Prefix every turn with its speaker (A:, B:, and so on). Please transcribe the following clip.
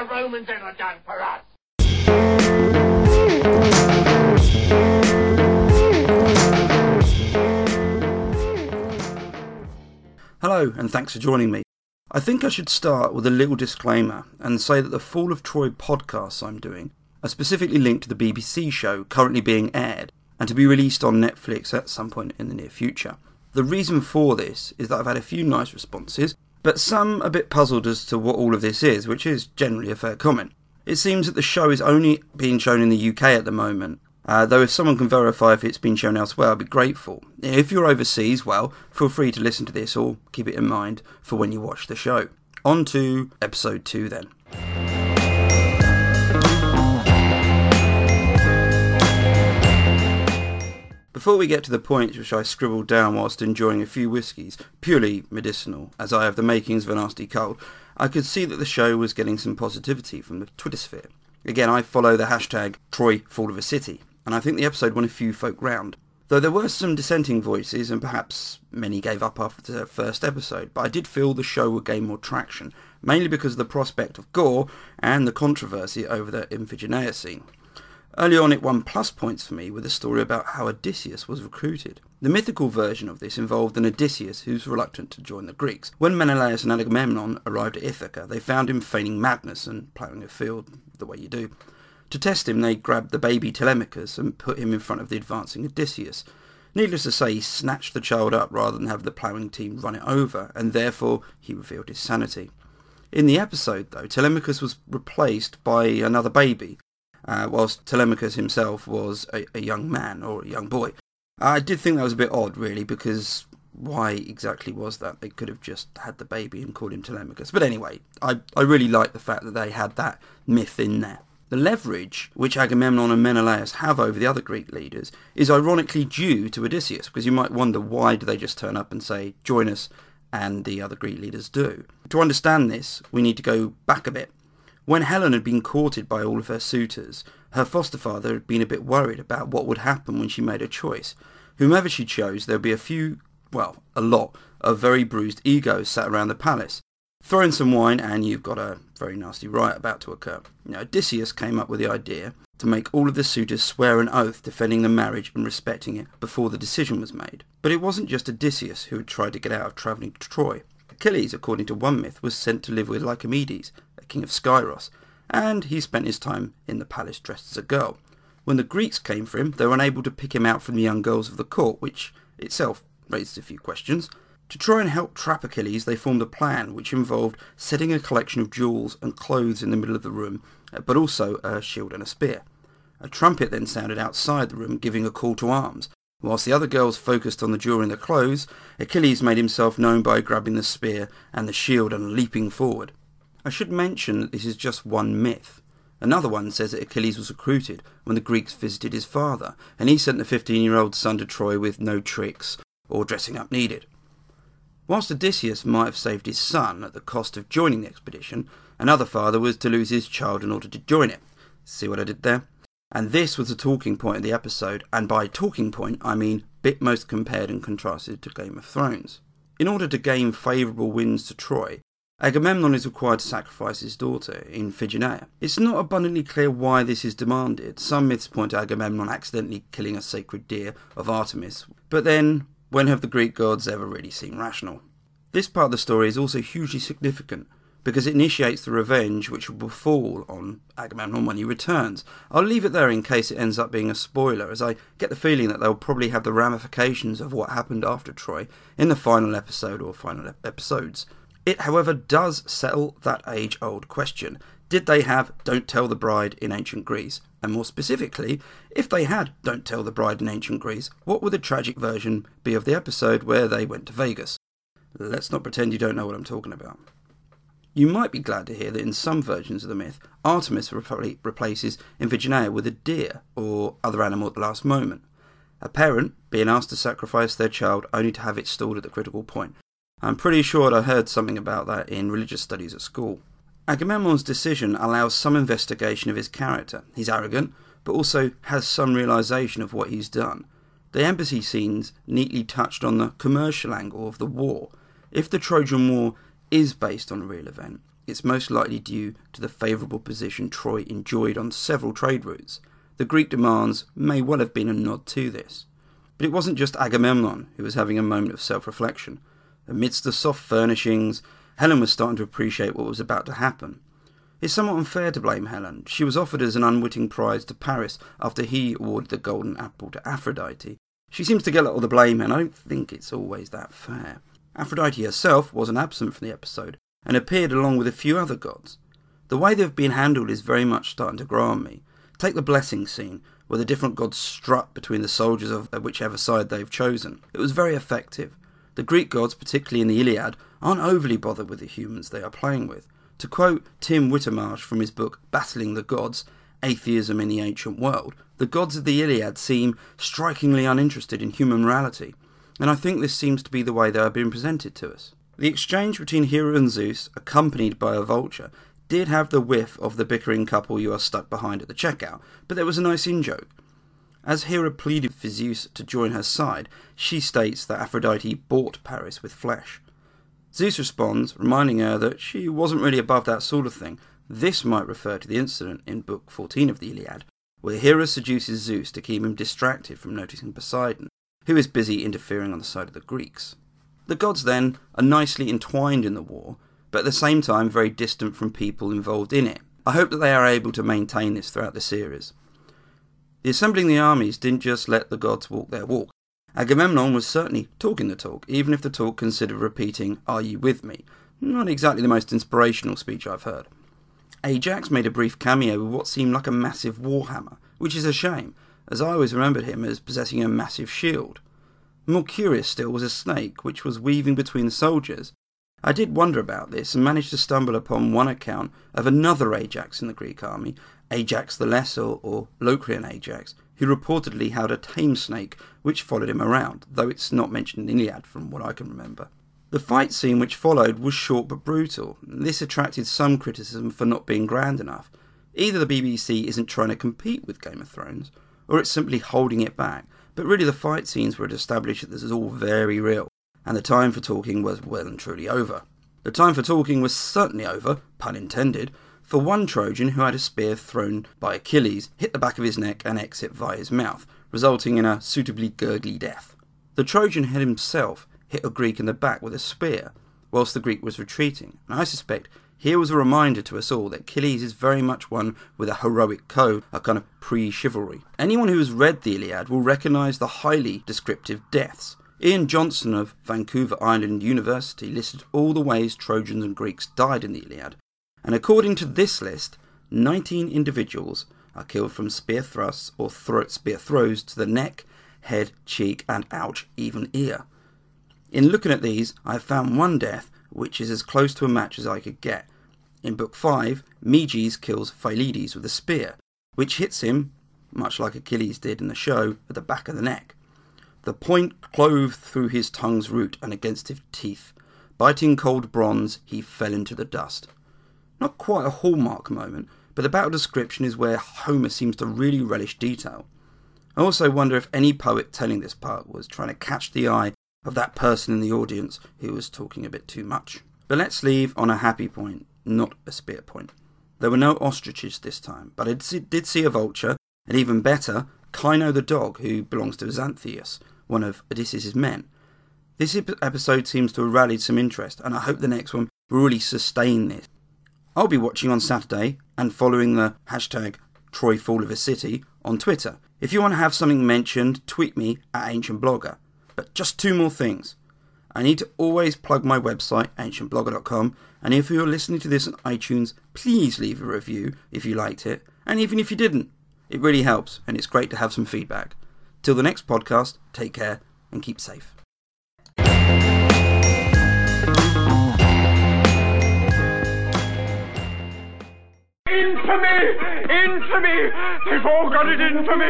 A: the Romans ever done for us?
B: Hello, and thanks for joining me. I think I should start with a little disclaimer and say that the Fall of Troy podcasts I'm doing are specifically linked to the BBC show currently being aired and to be released on Netflix at some point in the near future. The reason for this is that I've had a few nice responses, but some a bit puzzled as to what all of this is, which is generally a fair comment. It seems that the show is only being shown in the UK at the moment, uh, though if someone can verify if it's been shown elsewhere, I'd be grateful. If you're overseas, well, feel free to listen to this or keep it in mind for when you watch the show. On to episode 2 then. Before we get to the points which I scribbled down whilst enjoying a few whiskies, purely medicinal, as I have the makings of a nasty cold, I could see that the show was getting some positivity from the Twitter sphere. Again, I follow the hashtag Troy Fall of a City, and I think the episode won a few folk round. Though there were some dissenting voices, and perhaps many gave up after the first episode, but I did feel the show would gain more traction, mainly because of the prospect of gore and the controversy over the Iphigenia scene. Early on, it won plus points for me with a story about how Odysseus was recruited. The mythical version of this involved an Odysseus who's reluctant to join the Greeks. When Menelaus and Agamemnon arrived at Ithaca, they found him feigning madness and ploughing a field the way you do. To test him, they grabbed the baby Telemachus and put him in front of the advancing Odysseus. Needless to say, he snatched the child up rather than have the ploughing team run it over, and therefore he revealed his sanity. In the episode, though, Telemachus was replaced by another baby, uh, whilst Telemachus himself was a, a young man or a young boy. I did think that was a bit odd, really, because why exactly was that? They could have just had the baby and called him Telemachus. But anyway, I, I really like the fact that they had that myth in there. The leverage which Agamemnon and Menelaus have over the other Greek leaders is ironically due to Odysseus, because you might wonder why do they just turn up and say, join us, and the other Greek leaders do. To understand this, we need to go back a bit. When Helen had been courted by all of her suitors, her foster father had been a bit worried about what would happen when she made a choice. Whomever she chose, there would be a few, well, a lot, of very bruised egos sat around the palace. Throw in some wine and you've got a very nasty riot about to occur. Now, Odysseus came up with the idea to make all of the suitors swear an oath defending the marriage and respecting it before the decision was made. But it wasn't just Odysseus who had tried to get out of travelling to Troy. Achilles, according to one myth, was sent to live with Lycomedes, king of Skyros, and he spent his time in the palace dressed as a girl. When the Greeks came for him, they were unable to pick him out from the young girls of the court, which itself raised a few questions. To try and help trap Achilles, they formed a plan which involved setting a collection of jewels and clothes in the middle of the room, but also a shield and a spear. A trumpet then sounded outside the room, giving a call to arms. Whilst the other girls focused on the jewelry and the clothes, Achilles made himself known by grabbing the spear and the shield and leaping forward. I should mention that this is just one myth. Another one says that Achilles was recruited when the Greeks visited his father, and he sent the 15 year old son to Troy with no tricks or dressing up needed. Whilst Odysseus might have saved his son at the cost of joining the expedition, another father was to lose his child in order to join it. See what I did there? And this was the talking point of the episode, and by talking point I mean bit most compared and contrasted to Game of Thrones. In order to gain favourable winds to Troy, Agamemnon is required to sacrifice his daughter, in Iphigenia. It's not abundantly clear why this is demanded. Some myths point to Agamemnon accidentally killing a sacred deer of Artemis, but then, when have the Greek gods ever really seemed rational? This part of the story is also hugely significant because it initiates the revenge which will befall on Agamemnon when he returns. I'll leave it there in case it ends up being a spoiler, as I get the feeling that they'll probably have the ramifications of what happened after Troy in the final episode or final episodes. It, however, does settle that age old question. Did they have Don't Tell the Bride in ancient Greece? And more specifically, if they had Don't Tell the Bride in ancient Greece, what would the tragic version be of the episode where they went to Vegas? Let's not pretend you don't know what I'm talking about. You might be glad to hear that in some versions of the myth, Artemis replaces Iphigenia with a deer or other animal at the last moment. A parent being asked to sacrifice their child only to have it stalled at the critical point, I'm pretty sure I heard something about that in religious studies at school. Agamemnon's decision allows some investigation of his character. He's arrogant, but also has some realization of what he's done. The embassy scenes neatly touched on the commercial angle of the war. If the Trojan War is based on a real event, it's most likely due to the favourable position Troy enjoyed on several trade routes. The Greek demands may well have been a nod to this. But it wasn't just Agamemnon who was having a moment of self reflection. Amidst the soft furnishings, Helen was starting to appreciate what was about to happen. It's somewhat unfair to blame Helen. She was offered as an unwitting prize to Paris after he awarded the golden apple to Aphrodite. She seems to get all the blame, and I don't think it's always that fair. Aphrodite herself wasn't absent from the episode and appeared along with a few other gods. The way they've been handled is very much starting to grow on me. Take the blessing scene, where the different gods strut between the soldiers of whichever side they've chosen. It was very effective. The Greek gods, particularly in the Iliad, aren't overly bothered with the humans they are playing with. To quote Tim Whitmarsh from his book Battling the Gods Atheism in the Ancient World, the gods of the Iliad seem strikingly uninterested in human morality, and I think this seems to be the way they are being presented to us. The exchange between Hera and Zeus, accompanied by a vulture, did have the whiff of the bickering couple you are stuck behind at the checkout, but there was a nice in joke. As Hera pleaded for Zeus to join her side, she states that Aphrodite bought Paris with flesh. Zeus responds, reminding her that she wasn't really above that sort of thing. This might refer to the incident in Book 14 of the Iliad, where Hera seduces Zeus to keep him distracted from noticing Poseidon, who is busy interfering on the side of the Greeks. The gods, then, are nicely entwined in the war, but at the same time very distant from people involved in it. I hope that they are able to maintain this throughout the series. The assembling the armies didn't just let the gods walk their walk. Agamemnon was certainly talking the talk, even if the talk considered repeating, Are you with me? Not exactly the most inspirational speech I've heard. Ajax made a brief cameo with what seemed like a massive warhammer, which is a shame, as I always remembered him as possessing a massive shield. More curious still was a snake, which was weaving between the soldiers, I did wonder about this and managed to stumble upon one account of another Ajax in the Greek army, Ajax the Lesser or Locrian Ajax, who reportedly had a tame snake which followed him around, though it's not mentioned in the Iliad from what I can remember. The fight scene which followed was short but brutal. This attracted some criticism for not being grand enough. Either the BBC isn't trying to compete with Game of Thrones, or it's simply holding it back, but really the fight scenes were established that this is all very real and the time for talking was well and truly over. The time for talking was certainly over, pun intended, for one Trojan who had a spear thrown by Achilles hit the back of his neck and exit via his mouth, resulting in a suitably gurgly death. The Trojan had himself hit a Greek in the back with a spear, whilst the Greek was retreating, and I suspect here was a reminder to us all that Achilles is very much one with a heroic code, a kind of pre chivalry. Anyone who has read the Iliad will recognise the highly descriptive deaths, Ian Johnston of Vancouver Island University listed all the ways Trojans and Greeks died in the Iliad, and according to this list, 19 individuals are killed from spear thrusts or throat spear throws to the neck, head, cheek, and ouch, even ear. In looking at these, I have found one death which is as close to a match as I could get. In Book 5, Meges kills Phylides with a spear, which hits him, much like Achilles did in the show, at the back of the neck. The point clove through his tongue's root and against his teeth. Biting cold bronze, he fell into the dust. Not quite a hallmark moment, but the battle description is where Homer seems to really relish detail. I also wonder if any poet telling this part was trying to catch the eye of that person in the audience who was talking a bit too much. But let's leave on a happy point, not a spear point. There were no ostriches this time, but I did see a vulture, and even better, Cyno the dog, who belongs to Xanthias, one of Odysseus' men. This episode seems to have rallied some interest, and I hope the next one will really sustain this. I'll be watching on Saturday and following the hashtag Troy Fall of a City on Twitter. If you want to have something mentioned, tweet me at Ancient Blogger. But just two more things. I need to always plug my website, ancientblogger.com, and if you're listening to this on iTunes, please leave a review if you liked it, and even if you didn't. It really helps, and it's great to have some feedback. Till the next podcast, take care and keep safe.
A: Infamy! Infamy! They've all got it in for me!